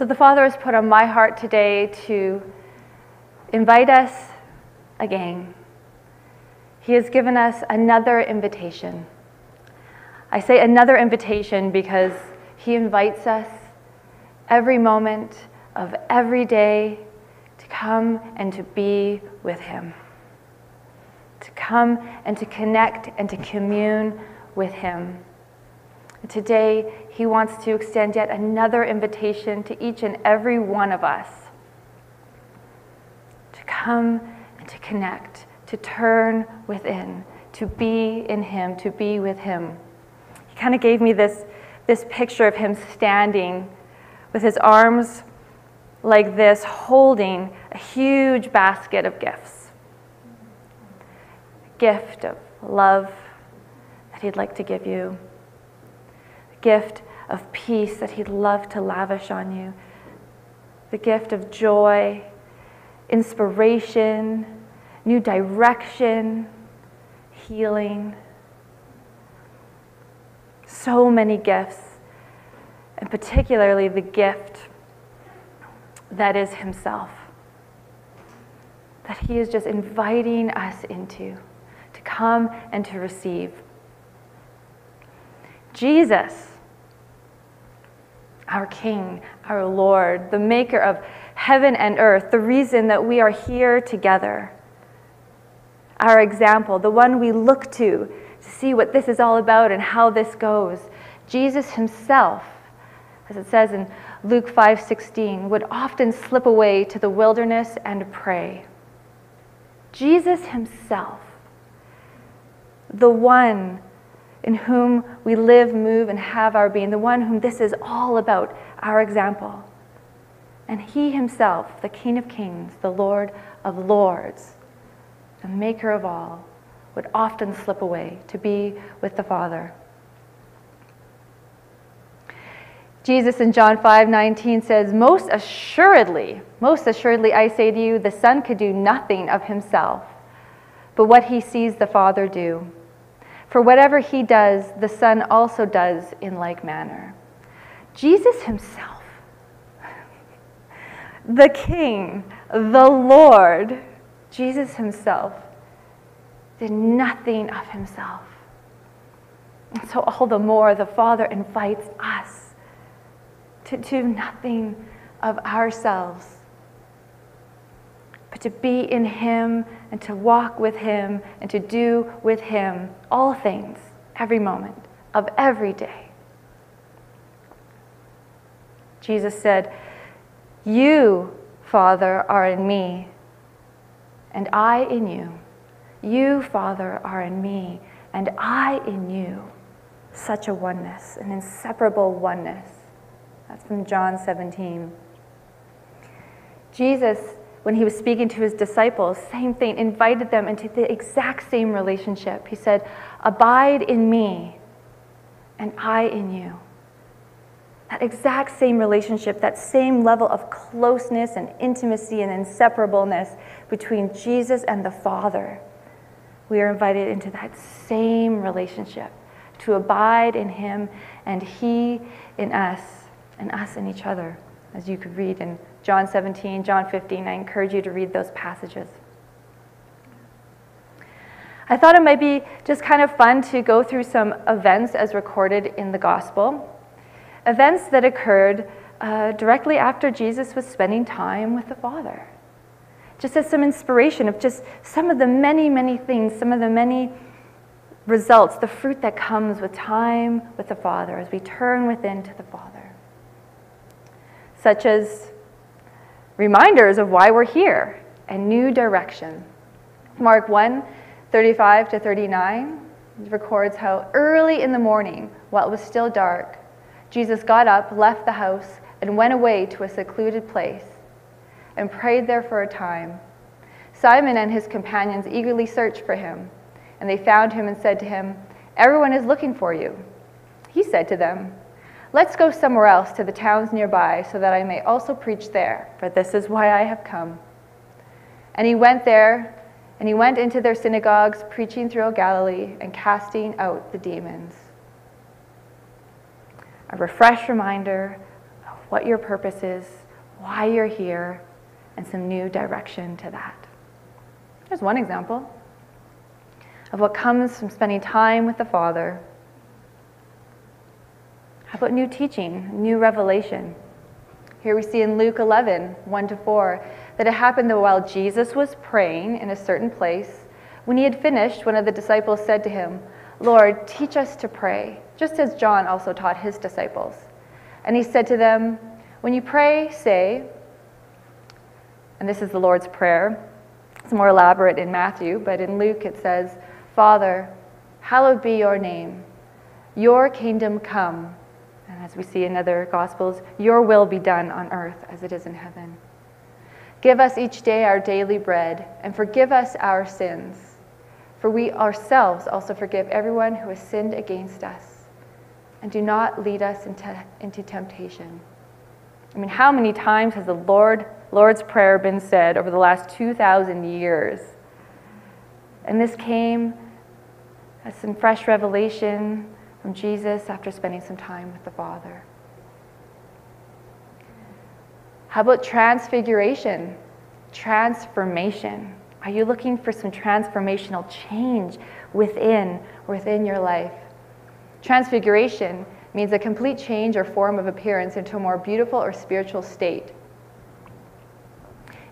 So the Father has put on my heart today to invite us again. He has given us another invitation. I say another invitation because He invites us every moment of every day to come and to be with Him, to come and to connect and to commune with Him. Today, He wants to extend yet another invitation to each and every one of us to come and to connect, to turn within, to be in Him, to be with Him. He kind of gave me this, this picture of Him standing with His arms like this, holding a huge basket of gifts. A gift of love that He'd like to give you gift of peace that He'd love to lavish on you, the gift of joy, inspiration, new direction, healing. So many gifts, and particularly the gift that is Himself, that He is just inviting us into, to come and to receive. Jesus our King, our Lord, the maker of heaven and earth, the reason that we are here together, our example, the one we look to to see what this is all about and how this goes. Jesus himself, as it says in Luke 5:16, would often slip away to the wilderness and pray. Jesus himself, the one in whom we live, move, and have our being, the one whom this is all about, our example. And he himself, the King of Kings, the Lord of Lords, the Maker of all, would often slip away to be with the Father. Jesus in John 5 19 says, Most assuredly, most assuredly, I say to you, the Son could do nothing of himself, but what he sees the Father do. For whatever he does, the Son also does in like manner. Jesus himself, the King, the Lord, Jesus himself, did nothing of himself. And so, all the more, the Father invites us to do nothing of ourselves but to be in Him and to walk with Him and to do with Him all things, every moment of every day. Jesus said, You, Father, are in me, and I in you. You, Father, are in me, and I in you. Such a oneness, an inseparable oneness. That's from John 17. Jesus when he was speaking to his disciples, same thing, invited them into the exact same relationship. He said, Abide in me, and I in you. That exact same relationship, that same level of closeness and intimacy and inseparableness between Jesus and the Father. We are invited into that same relationship to abide in Him and He in us, and us in each other, as you could read in John 17, John 15. I encourage you to read those passages. I thought it might be just kind of fun to go through some events as recorded in the gospel. Events that occurred uh, directly after Jesus was spending time with the Father. Just as some inspiration of just some of the many, many things, some of the many results, the fruit that comes with time with the Father as we turn within to the Father. Such as reminders of why we're here and new direction. Mark 1 35 to 39 records how early in the morning, while it was still dark, Jesus got up, left the house, and went away to a secluded place and prayed there for a time. Simon and his companions eagerly searched for him, and they found him and said to him, Everyone is looking for you. He said to them, Let's go somewhere else to the towns nearby so that I may also preach there, for this is why I have come. And he went there, and he went into their synagogues, preaching throughout Galilee and casting out the demons. A refresh reminder of what your purpose is, why you're here, and some new direction to that. Here's one example of what comes from spending time with the Father. How about new teaching, new revelation? Here we see in Luke 11, 1 to 4, that it happened that while Jesus was praying in a certain place, when he had finished, one of the disciples said to him, Lord, teach us to pray, just as John also taught his disciples. And he said to them, When you pray, say, and this is the Lord's Prayer. It's more elaborate in Matthew, but in Luke it says, Father, hallowed be your name. Your kingdom come. As we see in other Gospels, your will be done on earth as it is in heaven. Give us each day our daily bread, and forgive us our sins. For we ourselves also forgive everyone who has sinned against us. And do not lead us into, into temptation. I mean, how many times has the Lord, Lord's Prayer been said over the last 2,000 years? And this came as some fresh revelation from Jesus after spending some time with the Father. How about transfiguration? Transformation. Are you looking for some transformational change within within your life? Transfiguration means a complete change or form of appearance into a more beautiful or spiritual state.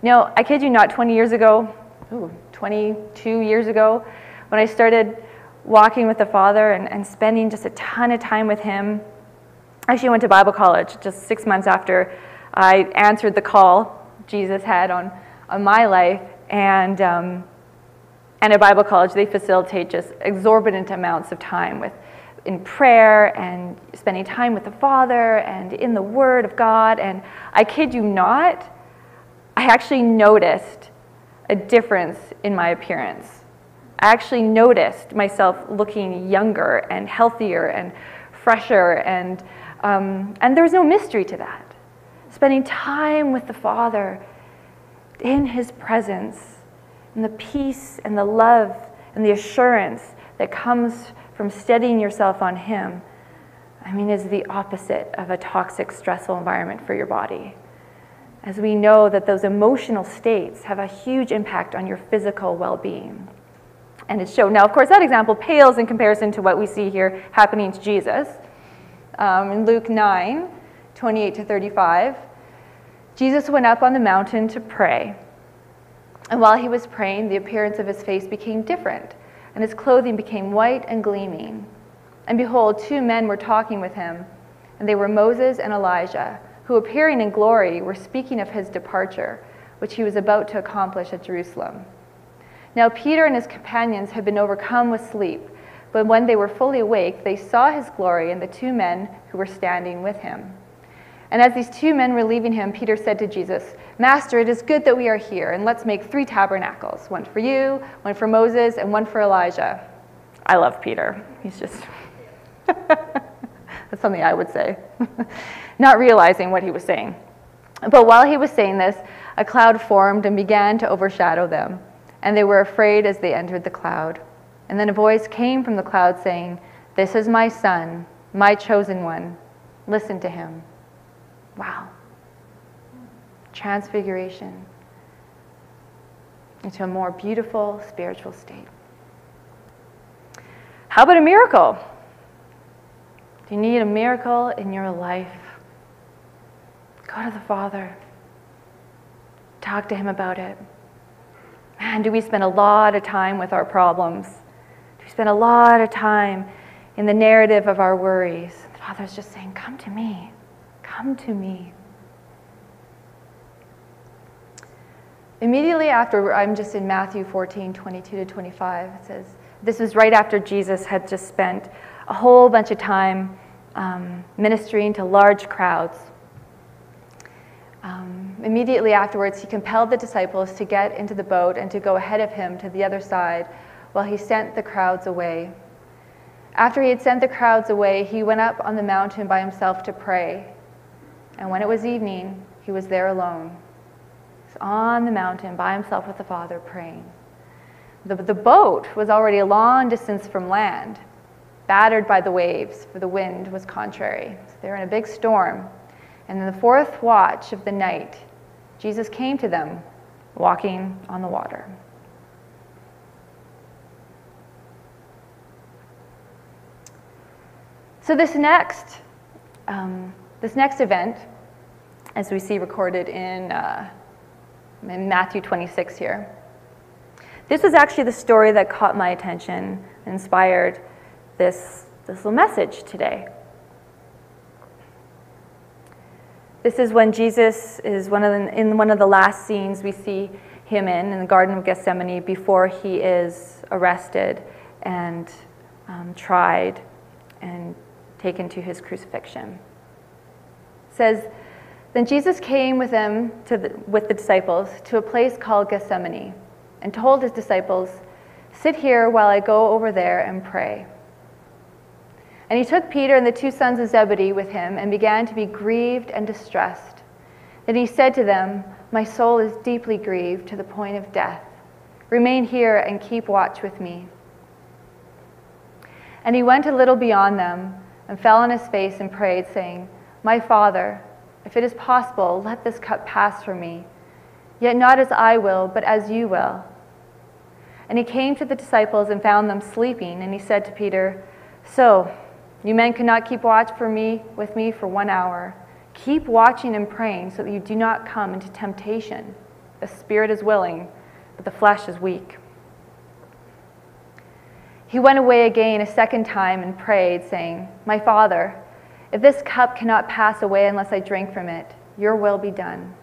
Now, I kid you not, 20 years ago, ooh, 22 years ago, when I started walking with the Father and, and spending just a ton of time with Him, I actually went to Bible college just six months after I answered the call Jesus had on, on my life. And, um, and at Bible college, they facilitate just exorbitant amounts of time with in prayer and spending time with the Father and in the Word of God. And I kid you not, I actually noticed a difference in my appearance. I actually noticed myself looking younger and healthier and fresher, and, um, and there was no mystery to that. Spending time with the Father in His presence, and the peace and the love and the assurance that comes from steadying yourself on Him, I mean, is the opposite of a toxic, stressful environment for your body. As we know that those emotional states have a huge impact on your physical well being. And it's shown. Now, of course, that example pales in comparison to what we see here happening to Jesus. Um, in Luke 9, 28 to 35, Jesus went up on the mountain to pray. And while he was praying, the appearance of his face became different and his clothing became white and gleaming. And behold, two men were talking with him, and they were Moses and Elijah, who appearing in glory were speaking of his departure, which he was about to accomplish at Jerusalem. Now Peter and his companions had been overcome with sleep, but when they were fully awake, they saw his glory and the two men who were standing with him. And as these two men were leaving him, Peter said to Jesus, Master, it is good that we are here, and let's make three tabernacles one for you, one for Moses, and one for Elijah. I love Peter. He's just, that's something I would say, not realizing what he was saying. But while he was saying this, a cloud formed and began to overshadow them, and they were afraid as they entered the cloud. And then a voice came from the cloud saying, This is my son, my chosen one. Listen to him. Wow. Transfiguration into a more beautiful spiritual state. How about a miracle? Do you need a miracle in your life? Go to the Father. Talk to Him about it. Man, do we spend a lot of time with our problems? Do we spend a lot of time in the narrative of our worries? The Father's just saying, Come to me. Come to me. Immediately after, I'm just in Matthew 14, 22 to 25. It says, This was right after Jesus had just spent a whole bunch of time um, ministering to large crowds. Um, immediately afterwards, he compelled the disciples to get into the boat and to go ahead of him to the other side while he sent the crowds away. After he had sent the crowds away, he went up on the mountain by himself to pray. And when it was evening, he was there alone. He's on the mountain by himself with the Father praying. The, the boat was already a long distance from land, battered by the waves, for the wind was contrary. So they were in a big storm. And in the fourth watch of the night, Jesus came to them walking on the water. So this next, um, this next event, as we see recorded in, uh, in Matthew 26 here, this was actually the story that caught my attention, inspired this, this little message today. This is when Jesus is one of the, in one of the last scenes we see him in, in the Garden of Gethsemane, before he is arrested and um, tried and taken to his crucifixion. It says, Then Jesus came with them, to the, with the disciples, to a place called Gethsemane, and told his disciples, Sit here while I go over there and pray. And he took Peter and the two sons of Zebedee with him and began to be grieved and distressed. Then he said to them, My soul is deeply grieved to the point of death. Remain here and keep watch with me. And he went a little beyond them and fell on his face and prayed, saying, My Father, if it is possible, let this cup pass from me. Yet not as I will, but as you will. And he came to the disciples and found them sleeping, and he said to Peter, So, you men cannot keep watch for me with me for one hour. Keep watching and praying so that you do not come into temptation. The spirit is willing, but the flesh is weak. He went away again a second time and prayed, saying, My Father, if this cup cannot pass away unless I drink from it, your will be done.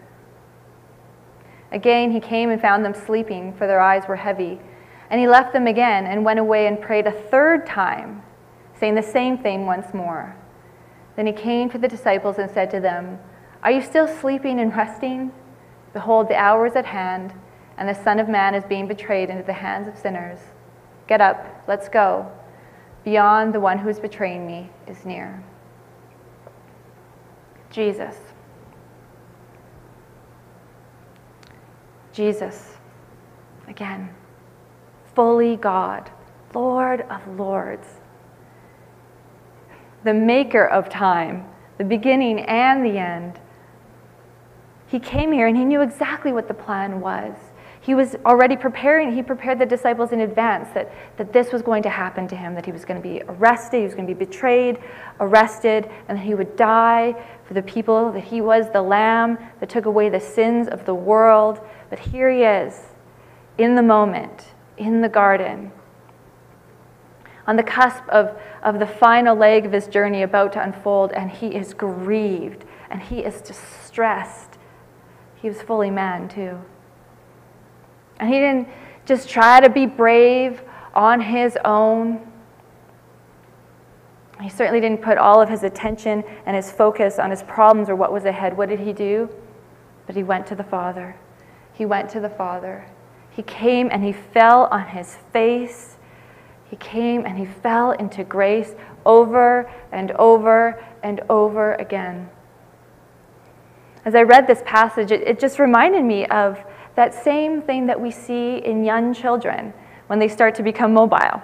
Again he came and found them sleeping, for their eyes were heavy. And he left them again and went away and prayed a third time saying the same thing once more. Then he came to the disciples and said to them, Are you still sleeping and resting? Behold, the hour is at hand, and the Son of Man is being betrayed into the hands of sinners. Get up, let's go. Beyond the one who is betraying me is near. Jesus. Jesus, again, fully God, Lord of Lords the maker of time, the beginning and the end. He came here and he knew exactly what the plan was. He was already preparing, he prepared the disciples in advance that, that this was going to happen to him, that he was going to be arrested, he was going to be betrayed, arrested, and he would die for the people, that he was the lamb that took away the sins of the world. But here he is, in the moment, in the garden, on the cusp of, of the final leg of his journey about to unfold, and he is grieved and he is distressed. He was fully man, too. And he didn't just try to be brave on his own. He certainly didn't put all of his attention and his focus on his problems or what was ahead. What did he do? But he went to the Father. He went to the Father. He came and he fell on his face he came and he fell into grace over and over and over again. As I read this passage, it, it, just reminded me of that same thing that we see in young children when they start to become mobile.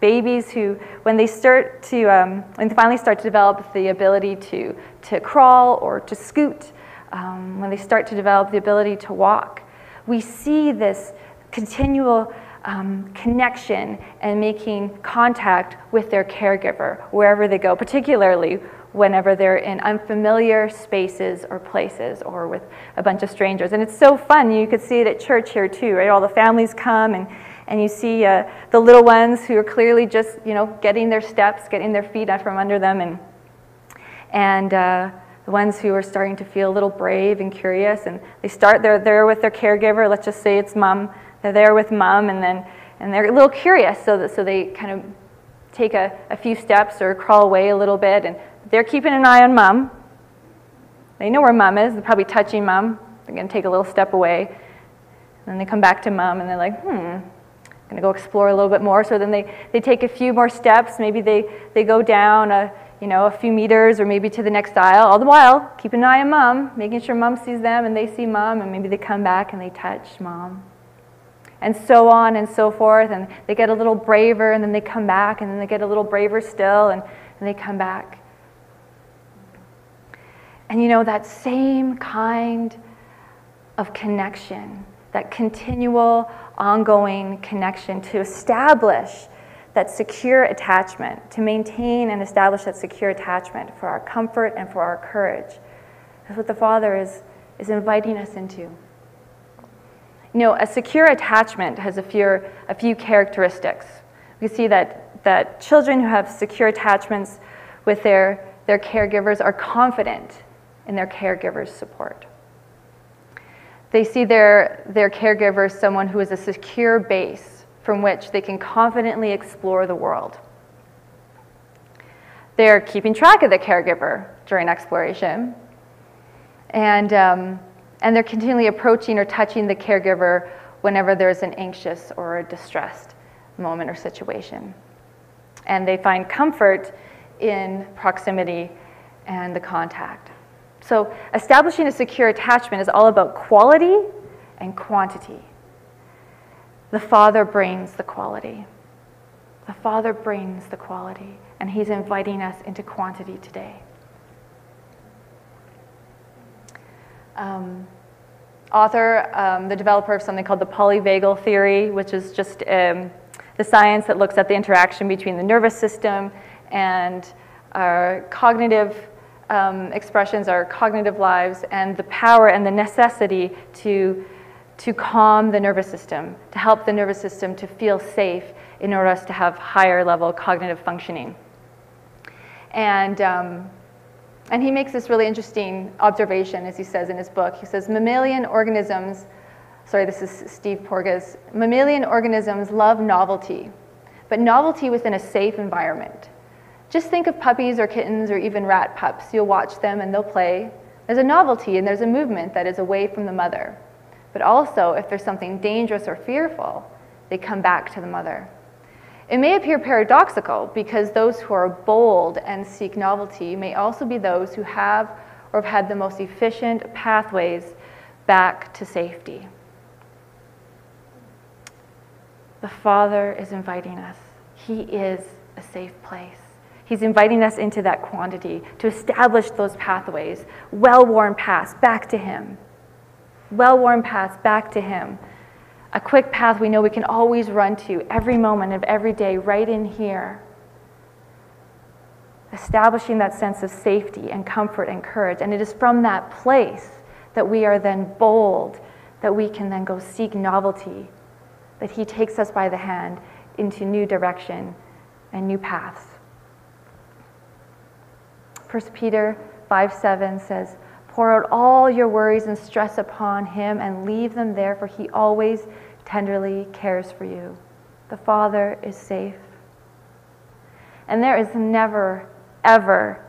Babies who, when they start to, um, when they finally start to develop the ability to, to crawl or to scoot, um, when they start to develop the ability to walk, we see this continual um, connection and making contact with their caregiver wherever they go, particularly whenever they're in unfamiliar spaces or places or with a bunch of strangers. And it's so fun. You could see it at church here too, right? All the families come and, and you see uh, the little ones who are clearly just, you know, getting their steps, getting their feet out from under them and, and uh, the ones who are starting to feel a little brave and curious and they start, they're there with their caregiver, let's just say it's mom, they're there with mom, and then and they're a little curious, so that, so they kind of take a, a few steps or crawl away a little bit, and they're keeping an eye on mom. They know where mom is. They're probably touching mom. They're going to take a little step away. And then they come back to mom, and they're like, hmm, going to go explore a little bit more. So then they, they take a few more steps. Maybe they, they go down a, you know, a few meters or maybe to the next aisle. All the while, keep an eye on mom, making sure mom sees them and they see mom, and maybe they come back and they touch mom and so on and so forth. And they get a little braver, and then they come back, and then they get a little braver still, and, and they come back. And you know, that same kind of connection, that continual, ongoing connection to establish that secure attachment, to maintain and establish that secure attachment for our comfort and for our courage. That's what the Father is, is inviting us into. You know, a secure attachment has a few, a few characteristics. We see that, that children who have secure attachments with their, their caregivers are confident in their caregiver's support. They see their, their caregiver as someone who is a secure base from which they can confidently explore the world. They're keeping track of the caregiver during exploration. And, um, and they're continually approaching or touching the caregiver whenever there's an anxious or a distressed moment or situation. And they find comfort in proximity and the contact. So, establishing a secure attachment is all about quality and quantity. The Father brings the quality. The Father brings the quality, and He's inviting us into quantity today. Um, author, um, the developer of something called the polyvagal theory, which is just um, the science that looks at the interaction between the nervous system and our cognitive um, expressions, our cognitive lives, and the power and the necessity to, to calm the nervous system, to help the nervous system to feel safe in order us to have higher level cognitive functioning. And, um, and he makes this really interesting observation, as he says in his book. He says, mammalian organisms, sorry, this is Steve Porges, mammalian organisms love novelty, but novelty within a safe environment. Just think of puppies or kittens or even rat pups. You'll watch them and they'll play. There's a novelty and there's a movement that is away from the mother. But also, if there's something dangerous or fearful, they come back to the mother. It may appear paradoxical because those who are bold and seek novelty may also be those who have or have had the most efficient pathways back to safety. The Father is inviting us. He is a safe place. He's inviting us into that quantity to establish those pathways, well worn paths back to Him. Well worn paths back to Him. A quick path we know we can always run to every moment of every day, right in here. Establishing that sense of safety and comfort and courage. And it is from that place that we are then bold, that we can then go seek novelty, that He takes us by the hand into new direction and new paths. 1 Peter 5 7 says, Pour out all your worries and stress upon him and leave them there, for he always tenderly cares for you. The Father is safe. And there is never, ever,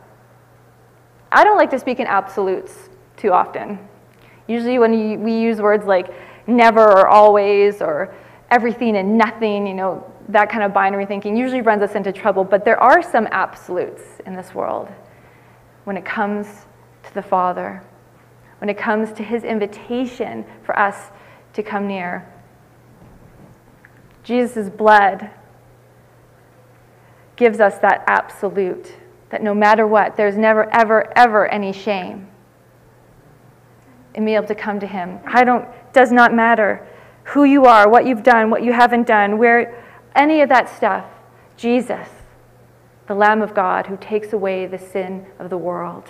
I don't like to speak in absolutes too often. Usually, when we use words like never or always or everything and nothing, you know, that kind of binary thinking usually runs us into trouble. But there are some absolutes in this world when it comes to the Father, when it comes to his invitation for us to come near. Jesus' blood gives us that absolute, that no matter what, there's never, ever, ever any shame in being able to come to him. I don't, does not matter who you are, what you've done, what you haven't done, where, any of that stuff. Jesus the Lamb of God who takes away the sin of the world.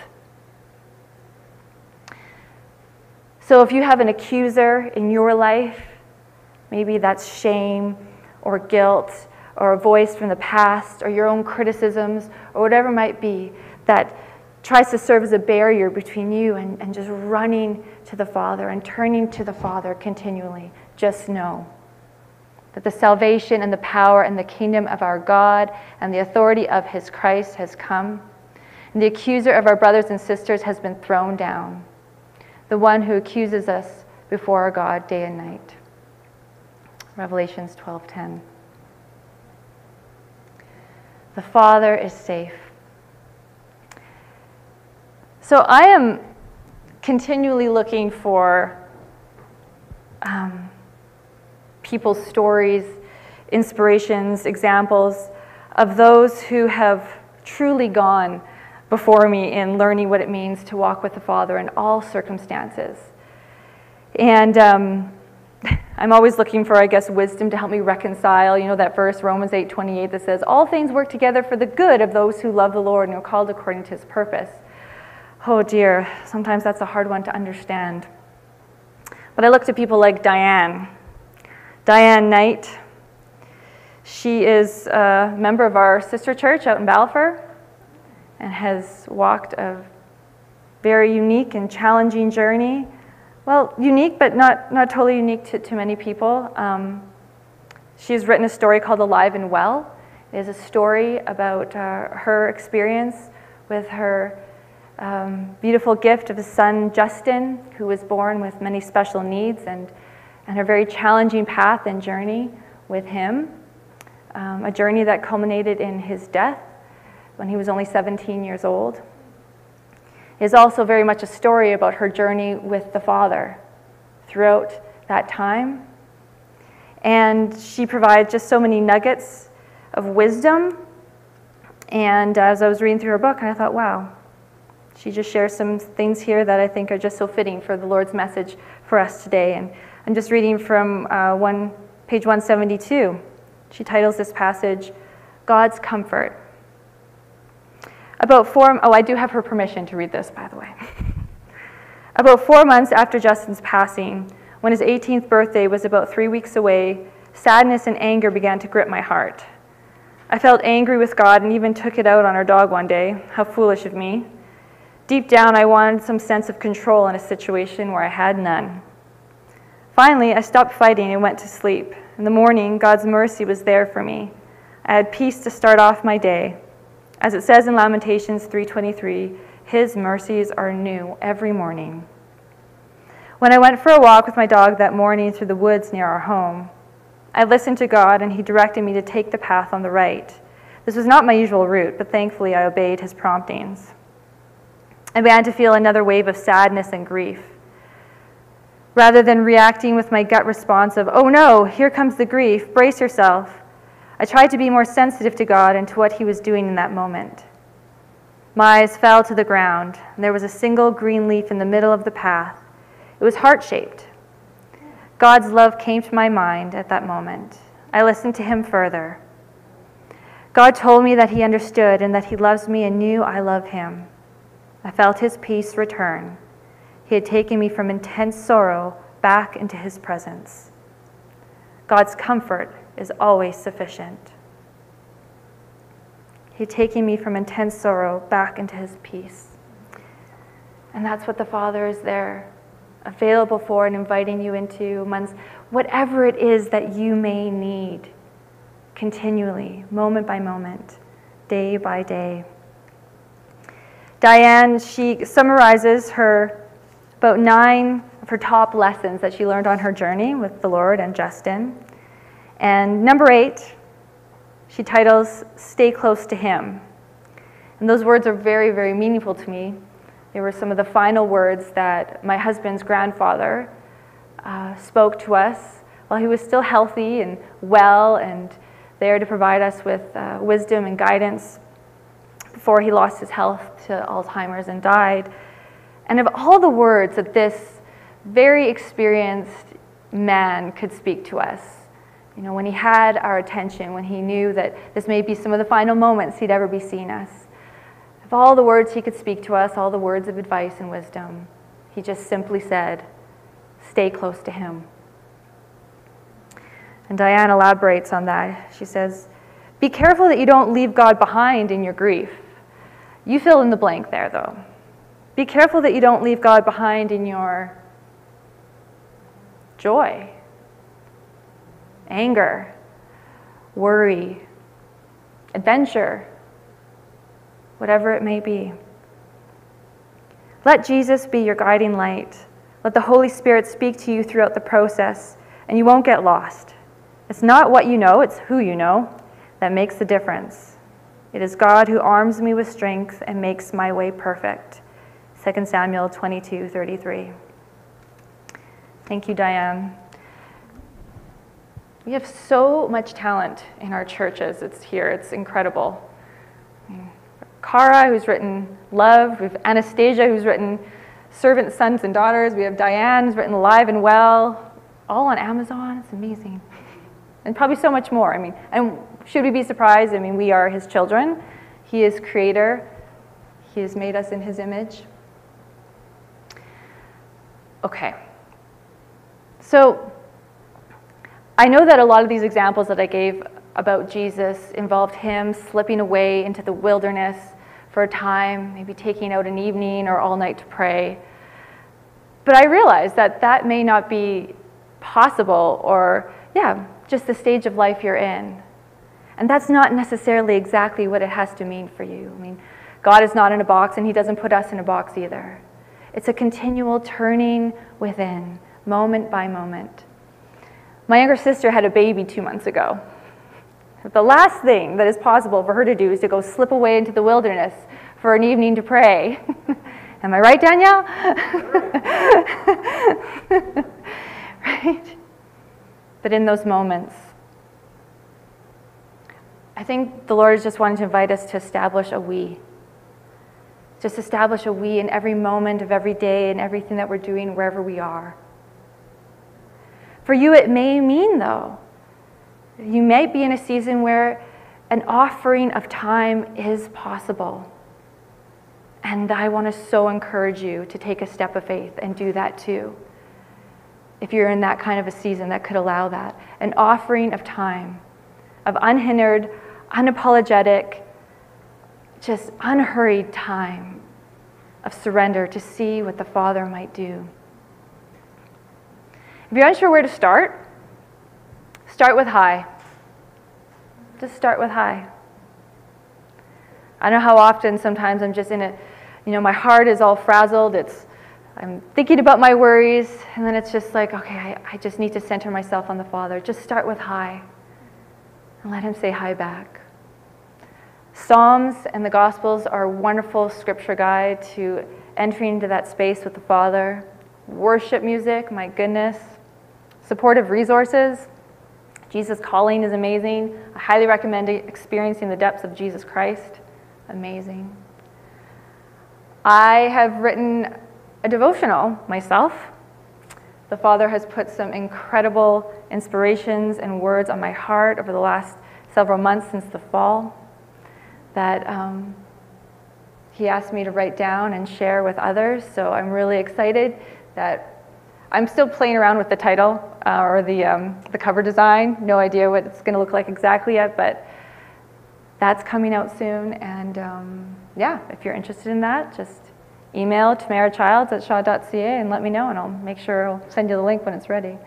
So if you have an accuser in your life, maybe that's shame or guilt or a voice from the past or your own criticisms or whatever might be that tries to serve as a barrier between you and, and just running to the Father and turning to the Father continually, just know that the salvation and the power and the kingdom of our God and the authority of his Christ has come. And the accuser of our brothers and sisters has been thrown down, the one who accuses us before our God day and night. Revelations 12:10. The Father is safe. So I am continually looking for um, people's stories, inspirations, examples of those who have truly gone before me in learning what it means to walk with the Father in all circumstances. And um, I'm always looking for, I guess, wisdom to help me reconcile. You know that verse, Romans 8 28, that says, All things work together for the good of those who love the Lord and are called according to his purpose. Oh dear, sometimes that's a hard one to understand. But I look to people like Diane. Diane Knight. She is a member of our sister church out in Balfour and has walked a very unique and challenging journey well, unique, but not, not totally unique to, to many people. Um, she's written a story called Alive and Well. It is a story about uh, her experience with her um, beautiful gift of a son, Justin, who was born with many special needs, and, and her very challenging path and journey with him. Um, a journey that culminated in his death when he was only 17 years old is also very much a story about her journey with the Father throughout that time. And she provides just so many nuggets of wisdom. And as I was reading through her book, I thought, wow, she just shares some things here that I think are just so fitting for the Lord's message for us today. And I'm just reading from uh, one, page 172. She titles this passage, God's Comfort. About four, oh, I do have her permission to read this, by the way. about four months after Justin's passing, when his 18th birthday was about three weeks away, sadness and anger began to grip my heart. I felt angry with God and even took it out on our dog one day. How foolish of me. Deep down, I wanted some sense of control in a situation where I had none. Finally, I stopped fighting and went to sleep. In the morning, God's mercy was there for me. I had peace to start off my day. As it says in Lamentations 3:23, his mercies are new every morning. When I went for a walk with my dog that morning through the woods near our home, I listened to God and he directed me to take the path on the right. This was not my usual route, but thankfully I obeyed his promptings. I began to feel another wave of sadness and grief. Rather than reacting with my gut response of, oh no, here comes the grief, brace yourself, I tried to be more sensitive to God and to what He was doing in that moment. My eyes fell to the ground, and there was a single green leaf in the middle of the path. It was heart shaped. God's love came to my mind at that moment. I listened to Him further. God told me that He understood and that He loves me and knew I love Him. I felt His peace return. He had taken me from intense sorrow back into His presence. God's comfort is always sufficient. He taking me from intense sorrow back into his peace. And that's what the Father is there, available for and inviting you into amongst whatever it is that you may need continually, moment by moment, day by day. Diane, she summarizes her about nine of her top lessons that she learned on her journey with the Lord and Justin. And number eight, she titles Stay Close to Him. And those words are very, very meaningful to me. They were some of the final words that my husband's grandfather uh, spoke to us while he was still healthy and well and there to provide us with uh, wisdom and guidance before he lost his health to Alzheimer's and died. And of all the words that this very experienced man could speak to us, you know, when he had our attention, when he knew that this may be some of the final moments he'd ever be seeing us. Of all the words he could speak to us, all the words of advice and wisdom, he just simply said, stay close to him. And Diane elaborates on that. She says, Be careful that you don't leave God behind in your grief. You fill in the blank there, though. Be careful that you don't leave God behind in your joy anger, worry, adventure, whatever it may be. Let Jesus be your guiding light. Let the Holy Spirit speak to you throughout the process, and you won't get lost. It's not what you know, it's who you know that makes the difference. It is God who arms me with strength and makes my way perfect. 2 Samuel 22 33. Thank you, Diane. We have so much talent in our churches. It's here, it's incredible. Cara, who's written Love. We have Anastasia, who's written Servant Sons and Daughters. We have Diane, who's written Alive and Well, all on Amazon. It's amazing. And probably so much more. I mean, and should we be surprised? I mean, we are his children. He is creator. He has made us in his image. Okay. So, I know that a lot of these examples that I gave about Jesus involved him slipping away into the wilderness for a time, maybe taking out an evening or all night to pray. But I realize that that may not be possible or, yeah, just the stage of life you're in. And that's not necessarily exactly what it has to mean for you. I mean, God is not in a box and He doesn't put us in a box either. It's a continual turning within, moment by moment. My younger sister had a baby two months ago. The last thing that is possible for her to do is to go slip away into the wilderness for an evening to pray. Am I right, Danielle? right? But in those moments, I think the Lord is just wanting to invite us to establish a we. Just establish a we in every moment of every day and everything that we're doing wherever we are. For you, it may mean, though, you may be in a season where an offering of time is possible. And I want to so encourage you to take a step of faith and do that too. If you're in that kind of a season that could allow that, an offering of time, of unhindered, unapologetic, just unhurried time of surrender to see what the Father might do. If you're unsure where to start, start with hi. Just start with hi. I know how often sometimes I'm just in a, you know, my heart is all frazzled. It's, I'm thinking about my worries, and then it's just like, okay, I, I just need to center myself on the Father. Just start with hi and let Him say hi back. Psalms and the Gospels are a wonderful scripture guide to entering into that space with the Father. Worship music, my goodness. Supportive resources. Jesus Calling is amazing. I highly recommend experiencing the depths of Jesus Christ. Amazing. I have written a devotional myself. The Father has put some incredible inspirations and words on my heart over the last several months since the fall that um, He asked me to write down and share with others. So I'm really excited that I'm still playing around with the title uh, or the, um, the cover design. No idea what it's going to look like exactly yet, but that's coming out soon. And um, yeah, if you're interested in that, just email tamarachilds at shaw.ca and let me know, and I'll make sure I'll send you the link when it's ready.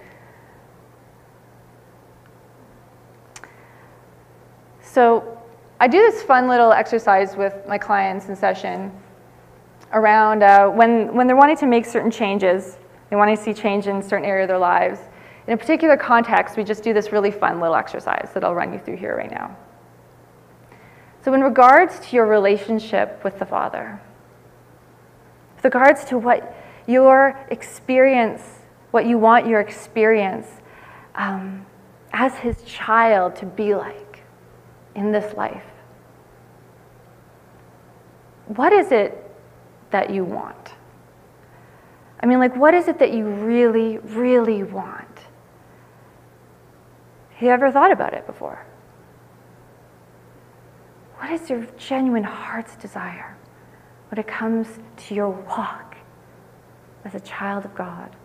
So I do this fun little exercise with my clients in session around uh, when, when they're wanting to make certain changes they want to see change in a certain area of their lives. In a particular context, we just do this really fun little exercise that I'll run you through here right now. So, in regards to your relationship with the Father, with regards to what your experience, what you want your experience um, as His child to be like in this life, what is it that you want? I mean, like, what is it that you really, really want? Have you ever thought about it before? What is your genuine heart's desire when it comes to your walk as a child of God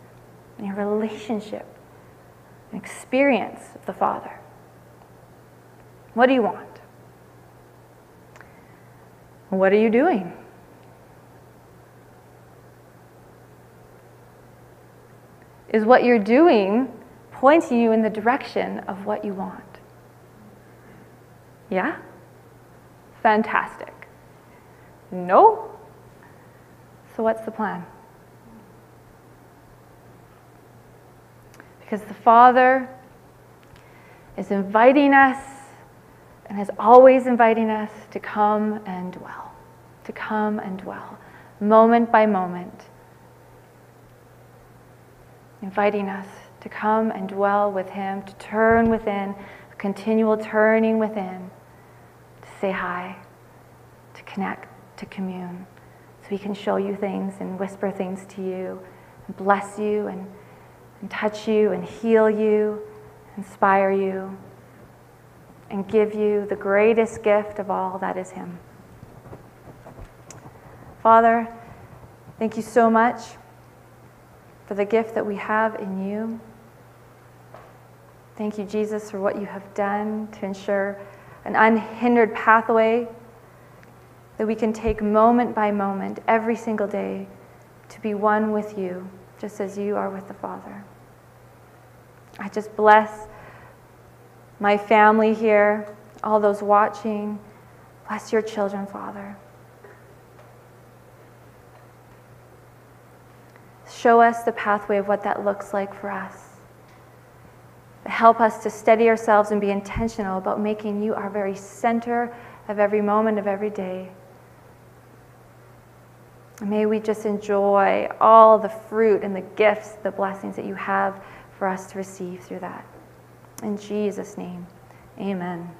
and your relationship and experience of the Father? What do you want? What are you doing? Is what you're doing pointing you in the direction of what you want? Yeah? Fantastic. No? So, what's the plan? Because the Father is inviting us and is always inviting us to come and dwell, to come and dwell, moment by moment inviting us to come and dwell with Him, to turn within, a continual turning within, to say hi, to connect, to commune, so He can show you things and whisper things to you, and bless you, and, and touch you, and heal you, inspire you, and give you the greatest gift of all that is Him. Father, thank you so much for the gift that we have in you. Thank you, Jesus, for what you have done to ensure an unhindered pathway that we can take moment by moment every single day to be one with you, just as you are with the Father. I just bless my family here, all those watching. Bless your children, Father. Show us the pathway of what that looks like for us. Help us to steady ourselves and be intentional about making you our very center of every moment of every day. May we just enjoy all the fruit and the gifts, the blessings that you have for us to receive through that. In Jesus' name, amen.